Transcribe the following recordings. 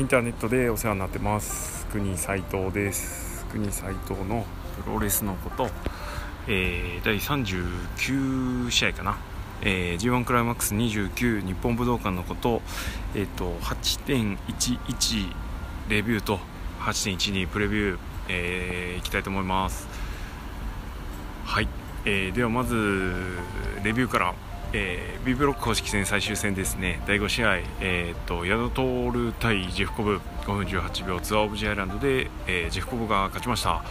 インターネットでお世話になってます。国斉藤です。国斉藤のプロレスのこと、えー、第39試合かな、えー、G1 クライマックス29日本武道館のこと,、えーと、8.11レビューと8.12プレビュー、えー、いきたいと思います。はい、えー、ではまずレビューから。えー、B ブロック公式戦最終戦ですね。第5試合、えーと、矢野徹対ジェフコブ。5分18秒ツアーオブジアイランドで、えー、ジェフコブが勝ちました。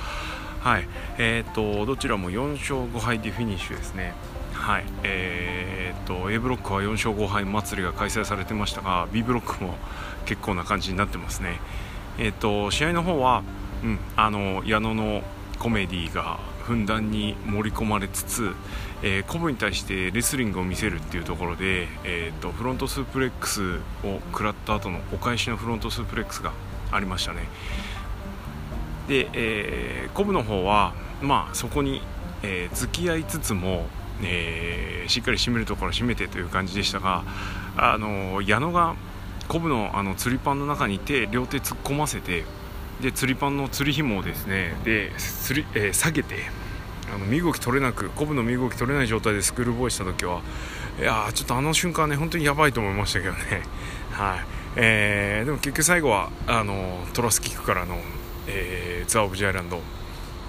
はい。えーと、どちらも4勝5敗でフィニッシュですね。はい。えーと、A ブロックは4勝5敗祭りが開催されてましたが B ブロックも結構な感じになってますね。えーと試合の方は、うん、あの矢野のコメディがふんだんに盛り込まれつつ、えー、コブに対してレスリングを見せるっていうところで、えーと、フロントスープレックスを食らった後のお返しのフロントスープレックスがありましたね。で、えー、コブの方は、まあ、そこに、えー、付き合いつつも、えー、しっかり締めるところ締めてという感じでしたがあの矢野がコブのあの釣りパンの中に手両手突っ込ませてで釣りパンの釣り紐をですねで釣り、えー、下げてあの身動き取れなくコブの身動き取れない状態でスクールボーイした時はいやちょっとあの瞬間ね本当にやばいと思いましたけどね。はい。えー、でも結局最後はあのトラスキックからの、えー、ツアー・オブ・ジアイランド。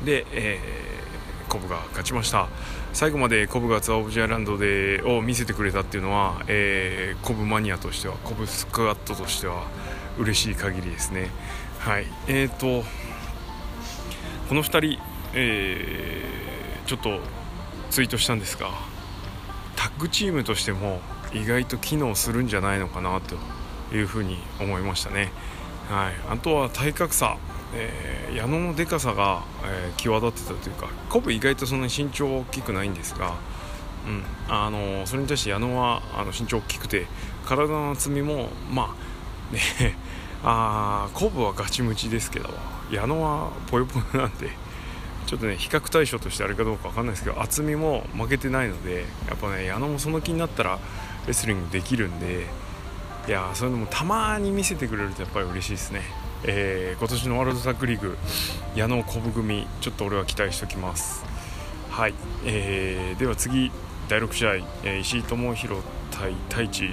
で、えー、コブが勝ちました。最後までコブがツアー・オブ・ジアイランドでを見せてくれたっていうのは、えー、コブマニアとしてはコブスクワットとしては嬉しい限りですね。はい。えーとこの2人、えー、ちょっとツイートしたんですがタッグチームとしても意外と機能するんじゃないのかなというふうに思いましたね、はい、あとは体格差、えー、矢野のでかさが、えー、際立ってたというかコブ意外とそんなに身長大きくないんですが、うん、あのそれに対して矢野はあの身長大きくて体の厚みもまあねあコブはガチムチですけど矢野はぽよぽよなんでちょっとね比較対象としてあれかどうか分かんないですけど厚みも負けてないのでやっぱね矢野もその気になったらレスリングできるんでいやそういうのもたまに見せてくれるとやっぱり嬉しいですね、えー、今年のワールドタックリーグ矢野コブ組ちょっと俺は期待しておきます。はい、えー、では次第6試合、えー、石井智弘対太一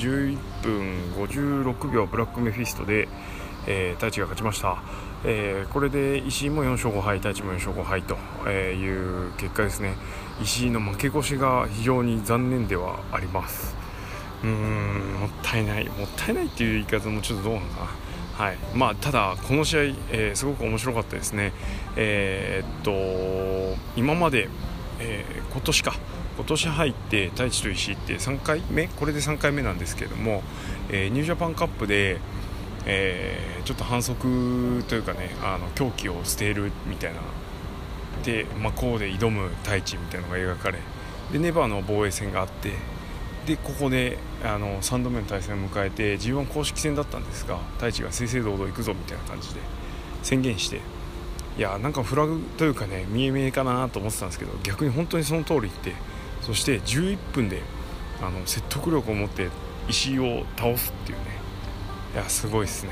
11分56秒ブラックメフィストで、えー、太一が勝ちました、えー、これで石井も4勝5敗太一も4勝5敗という結果ですね。石井の負け越しが非常に残念ではあります。うーんもったいない。もったいないっていう言い方もちょっとどうなのかな。はい。まあ、ただ、この試合、えー、すごく面白かったですね、えー、っと今まで、えー、今年か。今年入って太一と石井って3回目？これで3回目なんですけども、えー、ニュージャパンカップで、えー、ちょっと反則というかねあの狂気を捨てるみたいな。で、まあ、こうで挑む太一みたいなのが描かれでネバーの防衛戦があってでここであの3度目の対戦を迎えて G1 公式戦だったんですが太一が正々堂々行くぞみたいな感じで宣言していやなんかフラグというかね見え見えかなと思ってたんですけど逆に本当にその通りってそして11分であの説得力を持って石井を倒すっていうね。いやすごいですね、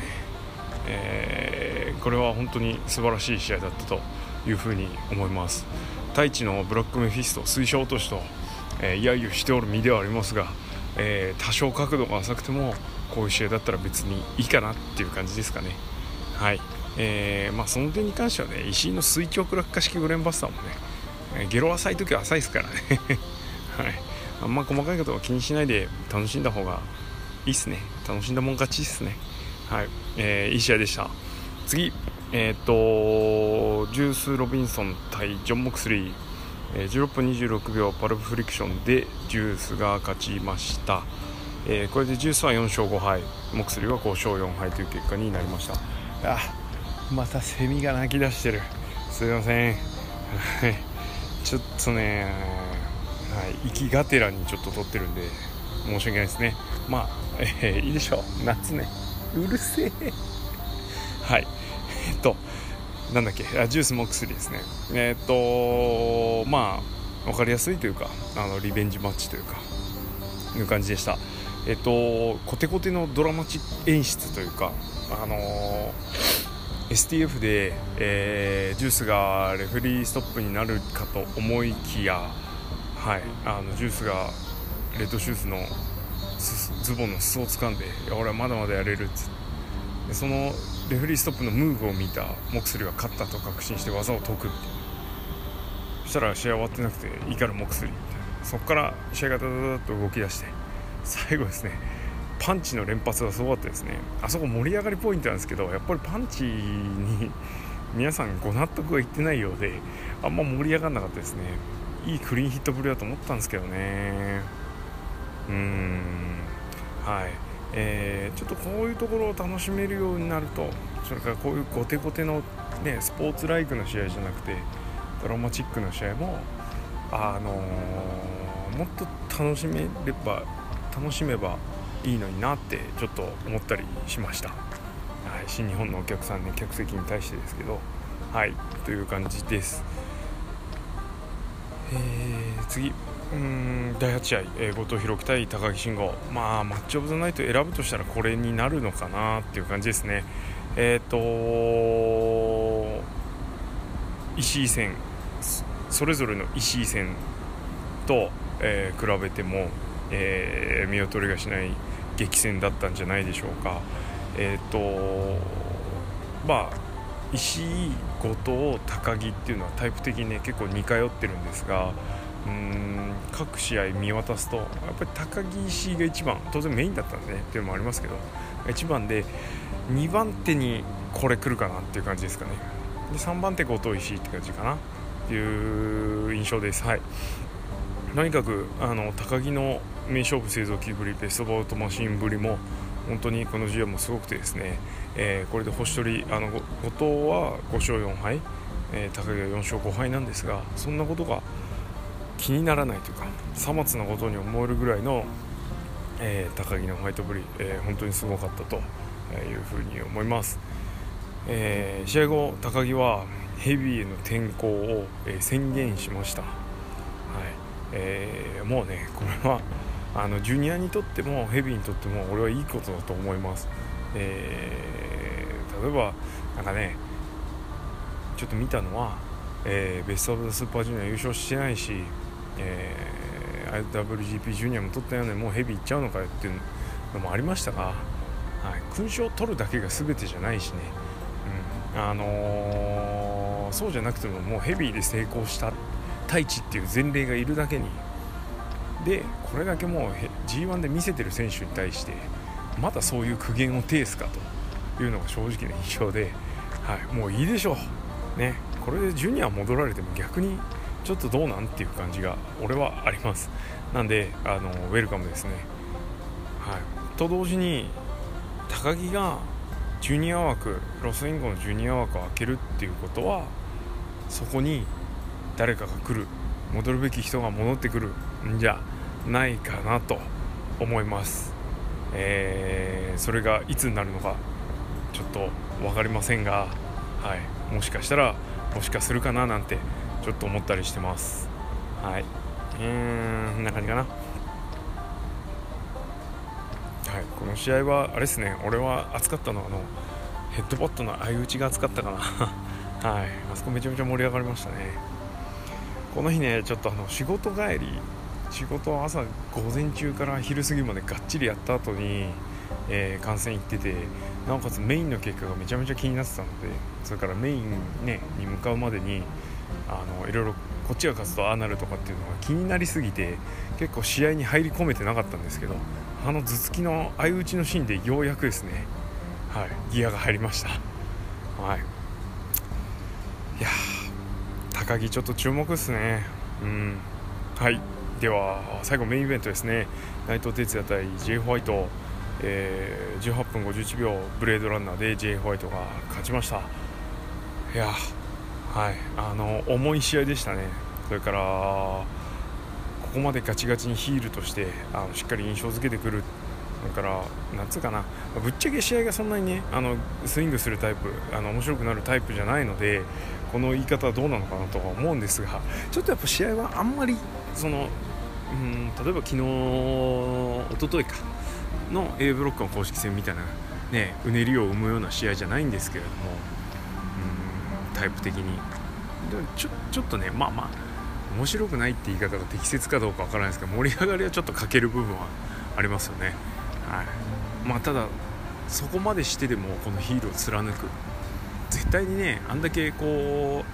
えー、これは本当に素晴らしい試合だったというふうに思います。太一のブラックメフィスト推奨落としと、えー、いやいやしておる身ではありますが、えー、多少角度が浅くてもこういう試合だったら別にいいかなっていう感じですかね。はい。えーまあ、その点に関してはね石井の垂直落下式グレンバスターもねゲロ浅い時は浅いですからね。はい、あんま細かいことは気にしないで楽しんだ方がいいっすね。楽しんだもん勝ちっすね。はい、えー、いい試合でした。次。えっ、とジュース・ロビンソン対ジョン・モクスリー、えー、16分26秒パルプフリクションでジュースが勝ちました、えー、これでジュースは4勝5敗。モクスリーは5勝4敗という結果になりました。あまたセミが鳴き出してる。すいません。ちょっとねはい、息がてらにちょっと撮ってるんで申し訳ないですね。まあ、えー、いいでしょう。夏ね。うるせえ。はい。えっとなんだっけ。あジュースも薬ですね。えっとまあ分かりやすいというかあのリベンジマッチというかいう感じでした、えっとコテコテのドラマチ演出というかあのー、STF で、えー、ジュースがレフェリーストップになるかと思いきや、はい、あのジュースがレッドシューズのズボンの裾を掴んで「いや俺はまだまだやれる」っつって。そのレフリーストップのムーブを見たモクスリが勝ったと確信して技を解くってそしたら試合終わってなくて怒るモクスリみたいな。そこから試合がダダダッと動き出して最後ですねパンチの連発がすごかったですね。あそこ盛り上がりポイントなんですけどやっぱりパンチに皆さんご納得がいってないようであんま盛り上がらなかったですね。いいクリーンヒットぶりだと思ったんですけどね。うん。はい。えー、ちょっとこういうところを楽しめるようになるとそれからこういうゴテゴテの、ね、スポーツライクの試合じゃなくてドラマチックな試合も、あのー、もっと楽しめれば楽しめばいいのになってちょっと思ったりしました、はい、新日本のお客さんね客席に対してですけど。はい。という感じです。えー、次うん第8試合、えー、後藤弘樹対高木慎吾、まあ、マッチ・オブ・ザ・ナイト選ぶとしたらこれになるのかなっていう感じですね。えっ、ー、と石井戦それぞれの石井戦と、えー、比べても、えー、見劣りがしない激戦だったんじゃないでしょうか。えっ、とまあ石井、後藤、高木っていうのはタイプ的にね結構似通ってるんですがうん各試合見渡すとやっぱり高木石が一番当然メインだったんでねっていうのもありますけど1番で2番手にこれ来るかなっていう感じですかね。で3番手後藤石って感じかなっていう印象です。はい。とにかくあの高木の名勝負製造機ぶりベストバウトマシンぶりも本当にこの試合もすごくてですね、えー、これで星取りあの後藤は5勝4敗、えー、高木は4勝5敗なんですがそんなことが気にならないというかさまつなことに思えるぐらいの、えー、高木のファイトぶり、えー、本当にすごかったというふうに思います、え、試合後高木はヘビーへの転向を、え宣言しました、はい。えもうねこれはあのジュニアにとってもヘビーにとっても俺はいいことだと思います、え例えばなんかねちょっと見たのは、えベスト・オブ・ザ・スーパージュニア優勝してないしえー、IWGP ジュニアも取ったようにもうヘビーいっちゃうのかよっていうのもありましたが、はい、勲章を取るだけが全てじゃないしね、うんあのー、そうじゃなくてももうヘビーで成功した太一っていう前例がいるだけにでこれだけもう G1 で見せてる選手に対してまだそういう苦言を呈すかと。いうのが正直な印象で、はい、もういいでしょう、ね、これでジュニア戻られても逆にちょっとどうなんっていう感じが俺はあります。なんであのウェルカムですね。はいと同時に高木がジュニア枠ロスインゴのジュニア枠を開けるっていうことはそこに誰かが来る。戻るべき人が戻ってくるんじゃないかなと思います、えー、それがいつになるのかちょっと分かりませんが、はい、もしかしたらもしかするかななんてちょっと思ったりしてます。はい。うんこんな感じかな。はい。この試合はあれですね。俺は熱かったのはあのヘッドバットの相打ちが熱かったかな。はい。あそこめちゃめちゃ盛り上がりましたね。この日ねちょっとあの仕事帰り仕事朝午前中から昼過ぎまでがっちりやった後に、えー、観戦行っててなおかつメインの結果がめちゃめちゃ気になってたのでそれからメイン、ね、に向かうまでにあのいろいろこっちが勝つとああなるとかっていうのが気になりすぎて結構試合に入り込めてなかったんですけどあの頭突きの相打ちのシーンでようやくですね、はい、ギアが入りました、はい、いや高木ちょっと注目ですね。うん。はい。では最後メインイベントですね。内藤哲也対 J ホワイト、えー、18分51秒ブレードランナーで J ホワイトが勝ちました。いやはい、あの重い試合でしたね、それからここまでガチガチにヒールとしてあのしっかり印象付けてくる、だから、なんつうかな、ぶっちゃけ試合がそんなにねあのスイングするタイプ、あの面白くなるタイプじゃないので、この言い方はどうなのかなとは思うんですが、ちょっとやっぱ試合はあんまりその、うん例えば昨日、一昨日か、の A ブロックの公式戦みたいな、ね、うねりを生むような試合じゃないんですけれどもうんタイプ的に。ちょちょっとねまあまあ面白くないって言い方が適切かどうかわからないですけど盛り上がりはちょっと欠ける部分はありますよね、はい。まあ、ただそこまでしてでもこのヒールを貫く。絶対にねあんだけこ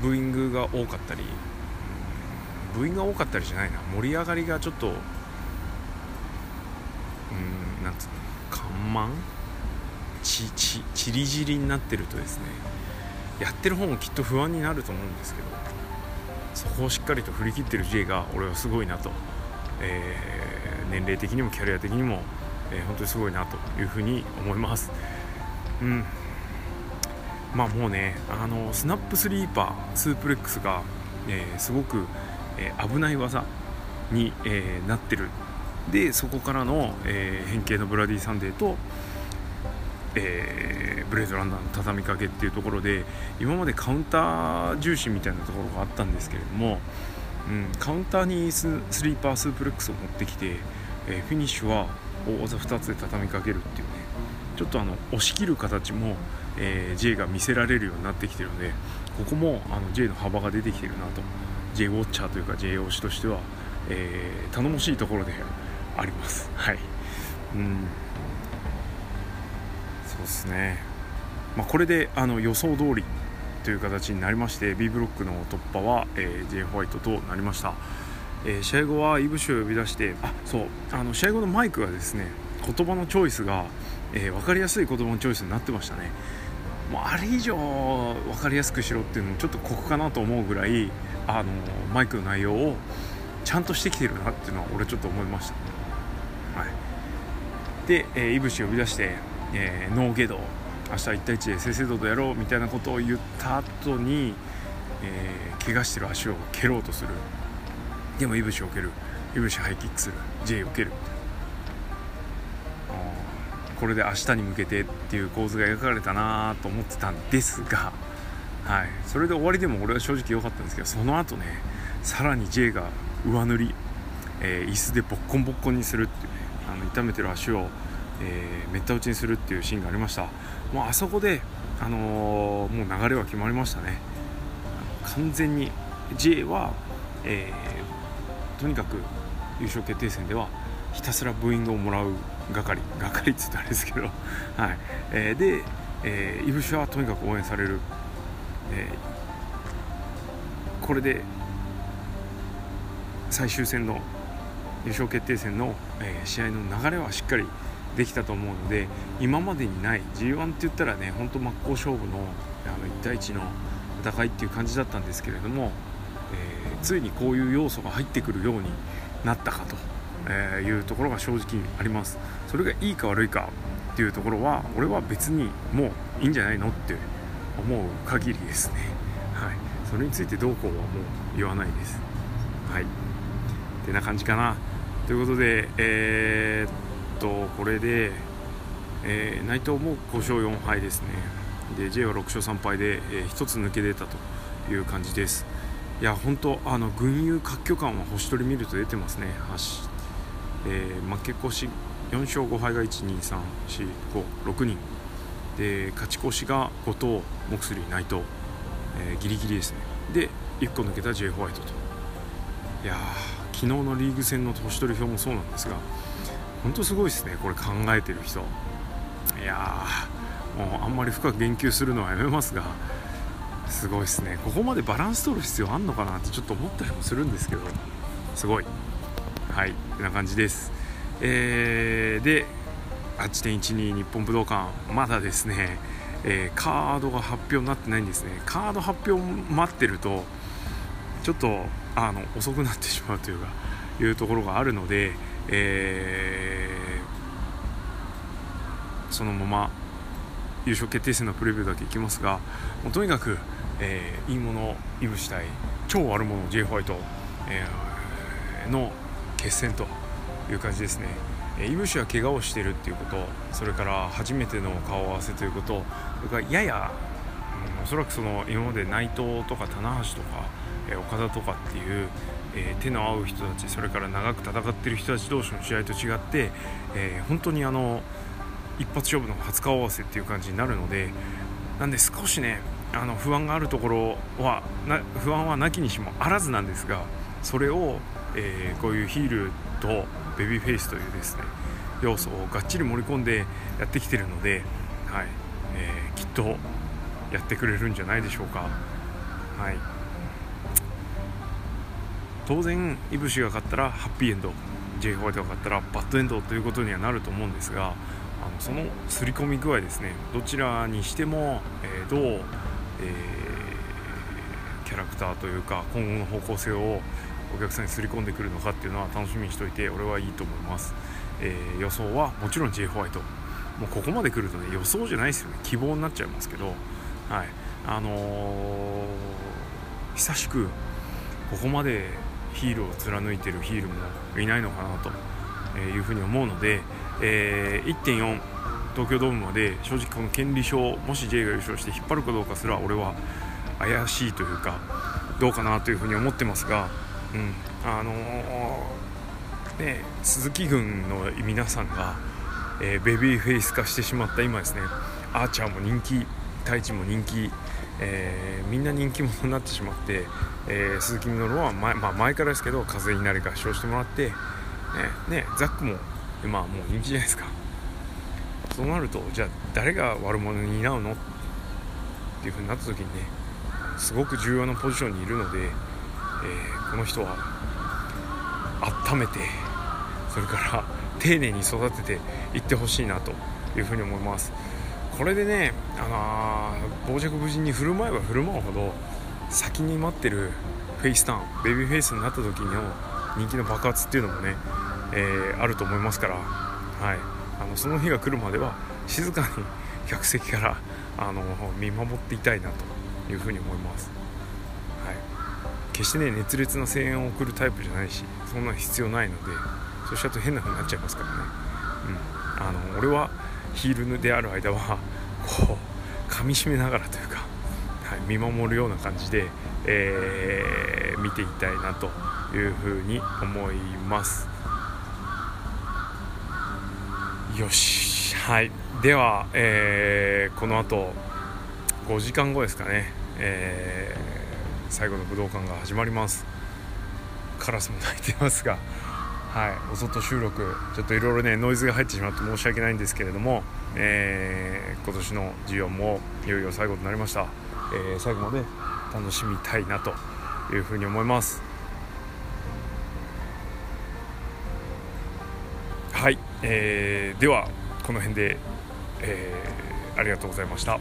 うブーイングが多かったりブーイングが多かったりじゃないな。盛り上がりがちょっとうんなんつうの緩慢ちちちりぢりになってるとですねやってる方もきっと不安になると思うんですけどそこをしっかりと振り切ってる J が俺はすごいなと、えー、年齢的にもキャリア的にも、えー、本当にすごいなというふうに思います。うん。まあもうねあのスナップスリーパースープレックスが、えー、すごく、え危ない技に、えなってるでそこからの、え変形のブラディ・サンデーとえー、ブレードランナーの畳みかけっていうところで今までカウンター重視みたいなところがあったんですけれども、うん、カウンターにススリーパースープレックスを持ってきて、えー、フィニッシュは大技2つで畳みかけるっていうねちょっとあの押し切る形も、えー、J が見せられるようになってきてるのでここもあの J の幅が出てきてるなと。J ウォッチャーというか J 推しとしては、えー、頼もしいところであります。はい。うん。そうですね、まあ、これであの予想通りという形になりまして B ブロックの突破は、えー、J ホワイトとなりました、えー、試合後はイブシを呼び出してあそう。あの試合後のマイクがですね言葉のチョイスが、えー、分かりやすい言葉のチョイスになってましたね。もうあれ以上分かりやすくしろっていうのもちょっと酷かなと思うぐらいあのマイクの内容をちゃんとしてきてるなっていうのは俺ちょっと思いました、はい、で、えー、イブシ呼び出してえー、ノーゲド明日1対1で正々堂々やろうみたいなことを言った後に、えー、怪我してる足を蹴ろうとする。でもいぶしを蹴る。いぶしハイキックする J を蹴る。これで明日に向けてっていう構図が描かれたなと思ってたんですが、はい、それで終わりでも俺は正直良かったんですけどその後ねさらに J が上塗り、えー、椅子でボッコンボッコンにするっていうねあの痛めてる足をえー、めった打ちにするっていうシーンがありました。もうあそこで、あのー、もう流れは決まりましたね。完全に J は、えー、とにかく優勝決定戦ではひたすらブーイングをもらう係係っつってあれですけど、はい。えー、で、えー、イブシはとにかく応援される、えー、これで最終戦の優勝決定戦の、えー、試合の流れはしっかりできたと思うので今までにない G1 って言ったらね本当真っ向勝負のあの1対1の戦いっていう感じだったんですけれども、えー、ついにこういう要素が入ってくるようになったかと、えいうところが正直あります。それがいいか悪いかっていうところは俺は別にもういいんじゃないのって思う限りですね。はい。それについてどうこうはもう言わないです。はい。ってな感じかな。ということでえーとこれで、えー、内藤も5勝4敗ですね。で J は6勝3敗で、えー、1つ抜け出たという感じです。いや本当あの群雄割拠感は星取り見ると出てますね。えー、負け越し4勝5敗が12345人。で勝ち越しが後藤モクスリー内藤、えー、ギリギリですね。で1個抜けた J ホワイトと。いや昨日のリーグ戦の星取り表もそうなんですが本当すごいですねこれ考えてる人。いやもうあんまり深く言及するのはやめますがすごいですね。ここまでバランス取る必要あんのかなってちょっと思ったりもするんですけどすごい。はいこんな感じです。えー、で8.12日本武道館まだですね、えー、カードが発表になってないんですね。カード発表待ってるとちょっとあの遅くなってしまうというかいうところがあるのでえー、そのまま優勝決定戦のプレビューだけいきますがもうとにかく、えー、いいものイブしたい超悪者 J ホワイト、えー、の決戦という感じですね。イブシは怪我をしているっていうことそれから初めての顔合わせということそれからやや、おそらくその今まで内藤とか棚橋とか、岡田とかっていう、え、手の合う人たちそれから長く戦ってる人たち同士の試合と違って、え、本当にあの一発勝負の初顔合わせっていう感じになるのでなんで少しねあの不安があるところはな不安はなきにしもあらずなんですがそれを、えー、こういうヒールとベビーフェイスというですね要素をがっちり盛り込んでやってきてるので、はいえー、きっとやってくれるんじゃないでしょうか。はい当然、いぶしが勝ったらハッピーエンド J ホワイトが勝ったらバッドエンドということにはなると思うんですがあのその刷り込み具合ですねどちらにしても、えー、どう、えー、キャラクターというか今後の方向性をお客さんに刷り込んでくるのかっていうのは楽しみにしておいて俺はいいと思います、えー、予想はもちろん J ホワイト。もうここまで来るとね予想じゃないですよね。希望になっちゃいますけど。はい。あのー、久しくここまでヒールを貫いているヒールもいないのかなというふうに思うので、えー、1.4東京ドームまで正直この権利賞もし J が優勝して引っ張るかどうかすら俺は怪しいというかどうかなというふうに思ってますが、うん、あのー、ね、鈴木軍の皆さんが、えー、ベビーフェイス化してしまった今ですねアーチャーも人気太一も人気、えー、みんな人気者になってしまって、えー、鈴木みのるは前,、まあ、前からですけど風になり合唱してもらって、ねね、ザックも今もう人気じゃないですかそうなるとじゃあ誰が悪者を担うの？っていうふうになった時にねすごく重要なポジションにいるので、えー、この人は温めてそれから丁寧に育てていってほしいなというふうに思います。これでね、あのー、傍若無人に振る舞えば振る舞うほど先に待ってるフェイスターンベビーフェイスになった時の人気の爆発っていうのもね、えー、あると思いますから、はい、あのその日が来るまでは静かに客席からあの見守っていたいなというふうに思います、はい、決してね熱烈な声援を送るタイプじゃないしそんな必要ないのでそうしちゃうと変な風になっちゃいますからね、うん、あの俺はヒールである間はこう噛みしめながらというか、はい、見守るような感じで、えー、見ていきたいなというふうに思います。よし。はい。では、えー、この後5時間後ですかね、えー、最後の武道館が始まります。カラスも鳴いてますがはい、お外収録ちょっといろいろねノイズが入ってしまって申し訳ないんですけれども、えー、今年の14もいよいよ最後となりました、えー、最後まで楽しみたいなというふうに思います。はい、えー、ではこの辺で、えー、ありがとうございました。